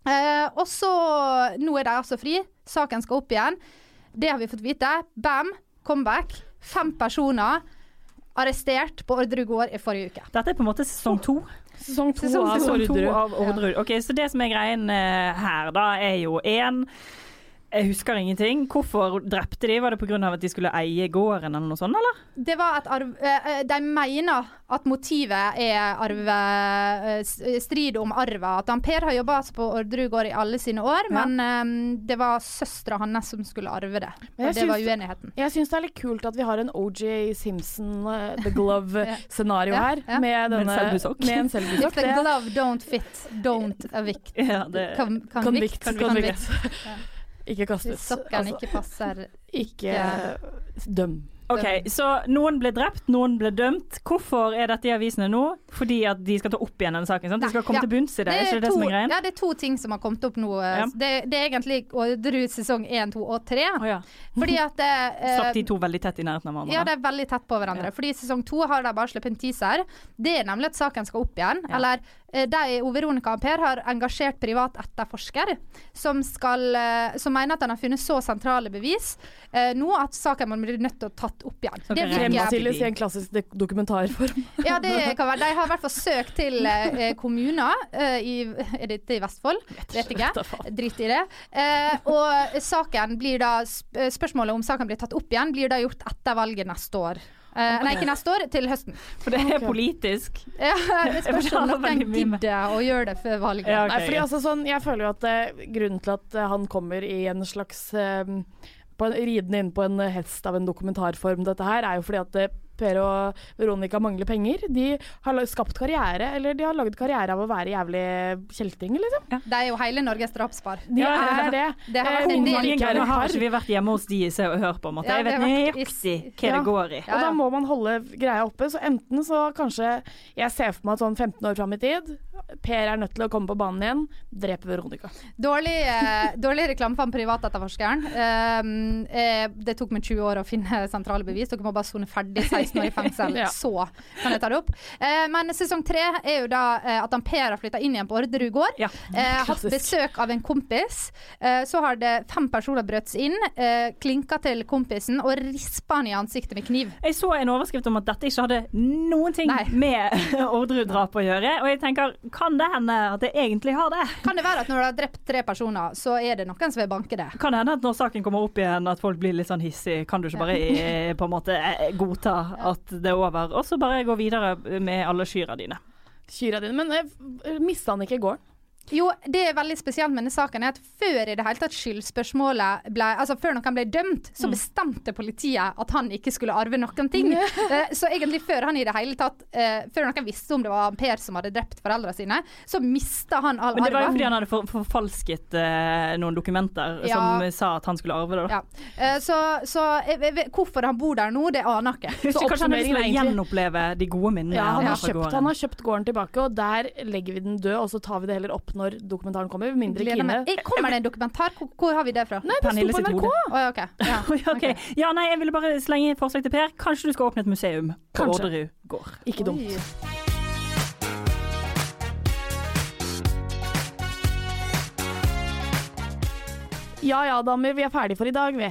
Eh, og så Nå er de altså fri. Saken skal opp igjen. Det har vi fått vite. Bam, comeback. Fem personer arrestert på Orderud gård i forrige uke. Dette er på en måte sesong to. Sesong to Sesong to av Orderud. Ok, så det som er greien eh, her, da, er jo én Jeg husker ingenting. Hvorfor drepte de? Var det pga. at de skulle eie gården eller noe sånt, eller? Det var et arv... eh, De mener at motivet er arve... eh, strid om arva. At han Per har jobba på Orderud gård i alle sine år, Ja. men um, det var søstera hans som skulle arve det. Og det det var uenigheten. Jeg syns det er litt kult at vi har en OJ Simpson uh, The Glove-scenario Ja, her. ja. Med, Med en denne, selbusokk. Med en If the glove don't fit, don't evict. Ja, det convict. Convict. convict. Convict. Ja. Ikke kast ut. Hvis sokkene Altså, ikke passer ikke døm. OK, så noen ble drept, noen ble dømt. Hvorfor er dette i avisene nå? Fordi at de skal ta opp igjen denne saken? Sant? De skal komme Ja. til bunns i det? er ikke det det to, som er greien? Ja, det er to ting som har kommet opp nå. Ja. Det, det er egentlig Orderud sesong 1, 2 og 3. ja. Fordi at eh, Slapp de to veldig tett i nærheten av hverandre? Ja, det er veldig tett på hverandre. Fordi i sesong to har de bare sluppet en teaser. Det er nemlig at saken skal opp igjen. Eller eh, de, Veronica og Per har engasjert privat etterforsker som, skal, eh, som mener at han har funnet så sentrale bevis eh, nå at saken må bli nødt til å tatt opp igjen. Det fremstilles i en klassisk dokumentarform. ja, det kan være. De har i hvert fall søkt til eh, kommuner eh, i Er dette i Vestfold? Vet ikke. Drit i det. Eh, og saken blir da Spørsmålet om saken blir tatt opp igjen, blir da gjort etter valget neste år. Uh, Nei, ikke neste år, til høsten. For det er politisk. Ja, det spørs om noen gidder å gjøre det før valget. Ja, okay. Nei, fordi altså sånn, jeg føler jo at uh, grunnen til at uh, han kommer i en slags på en, Ridende inn på en hest av en dokumentarform, dette her, er jo fordi at eh, Per og Veronica mangler penger. De har skapt karriere, eller de har lagd karriere av å være jævlig kjeltringer, liksom. De er jo hele Norges drapspar. De er det. Det har Eh, vært en del ganger er har ikke vi vært hjemme hos de i Se og Hør, på en måte. Ja, Jeg vet nøyaktig hva Ja. det går i. Og da må man holde greia oppe. Så enten så kanskje Jeg ser for meg at sånn 15 år fram i tid, Per er nødt til å komme på banen igjen, drepe Veronica. Dårlig, eh, dårlig reklame for den privatetterforskeren. Um, eh, det tok meg 20 år å finne sentrale bevis. Dere må bare sone ferdig 16 år i fengsel, Ja. så kan jeg ta det opp. Eh, men sesong tre er jo da eh, at han Per har flytta inn igjen på Orderud gård. Ja. Eh, hatt besøk av en kompis. Eh, så har det fem personer brøt seg inn, eh, klinka til kompisen og rispa han i ansiktet med kniv. Jeg så en overskrift om at dette ikke hadde noen ting Nei. med Orderud-drap å gjøre. Og jeg tenker, kan det hende at jeg egentlig har det? Kan det være at når du har drept tre personer, så er det noen som vil banke det? Kan det hende at når saken kommer opp igjen, at folk blir litt sånn hissige. Kan du ikke bare i, på en måte eh, godta at det er over, og så bare gå videre med alle skyra dine? Kyra dine. Men eh, mista han ikke gården? Jo, det er veldig spesielt med denne saken er at før i det hele tatt skyldspørsmålet ble Altså før noen ble dømt, så bestemte politiet at han ikke skulle arve noen ting. Eh, så egentlig før han i det hele tatt eh, Før noen visste om det var Per som hadde drept foreldrene sine, så mista han all Men det var jo fordi han hadde for, forfalsket eh, noen dokumenter Ja. som sa at han skulle arve det. da. ja. Eh, så så jeg, jeg, vet- hvorfor han bor der nå, det aner jeg ikke. Så kanskje han egentlig- gjenoppleve de gode minnene Ja, han har, har fra kjøpt, gården. han har kjøpt gården tilbake, og der legger vi den død, og så tar vi det heller opp når dokumentaren kommer. Mindre Gleder Kine. meg. Eh, Kommer det en dokumentar? Hvor, hvor har vi det fra? Nei, det Pernille sto på sitt NRK! hode. Å, ja, ok. Ja. okay. Ja, nei, jeg ville bare slenge inn forslag til Per. Kanskje du skal åpne et museum på. Orderud gård. Ikke dumt. Oi. Ja ja, damer, vi er ferdige for i dag, vi.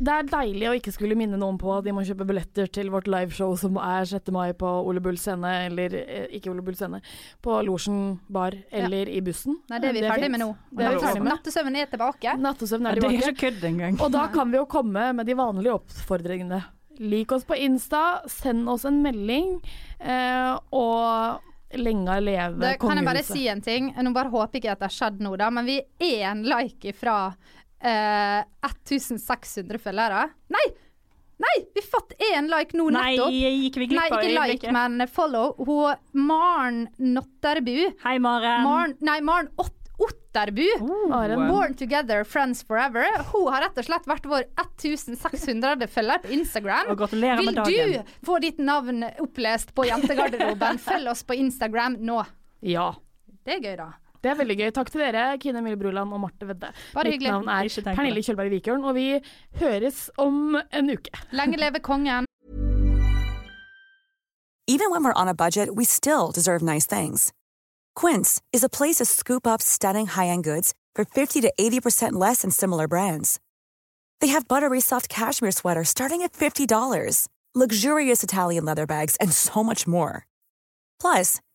Det er deilig å ikke skulle minne noen på at de må kjøpe billetter til vårt liveshow som er 6. mai på Ole Bull scene, eller eh, ikke Ole Bull scene, på Losjen bar eller i bussen. Nei, det er vi ferdig fint. med nå. Det er vi ferdig med. Nattesøvnen er tilbake. Nattesøvn Ja, er det er tilbake. ikke kødd engang. Og da kan vi jo komme med de vanlige oppfordringene. Lik oss på Insta, send oss en melding, eh, og lenge leve kongehuset. kan jeg bare si en ting. Nå bare håper jeg ikke at det har skjedd nå, da, men vi er en like ifra eh, 1600 følgere. Nei! Nei! Vi fått én like nå Nei, nettopp. gikk vi glipp Nei, av ikke like, men follow. Hun Maren Notterbu. Hei, Maren. Maren, nei, Maren Ott Otterbu. Maren. Born Together, Friends Forever. Hun har rett og slett vært vår 1600 følger på Instagram. Og gratulerer Vil med dagen. du få ditt navn opplest på Jentegarderoben, følg oss på Instagram nå. Ja. Det er gøy, da. Det er veldig gøy. Takk til dere, Kine Mille Bruland og Marte Vedde. Bare Mitt hyggelig. navn er Pernille. Kjølberg Vikørn, og vi høres om en uke. Lenge leve kongen. Even when we're on a budget, we still deserve nice things. Quince is a place to scoop up stunning high-end goods for 50 to 80% less than similar brands. They have buttery soft cashmere sweaters starting at $50, luxurious Italian leather bags, and so much more. Plus,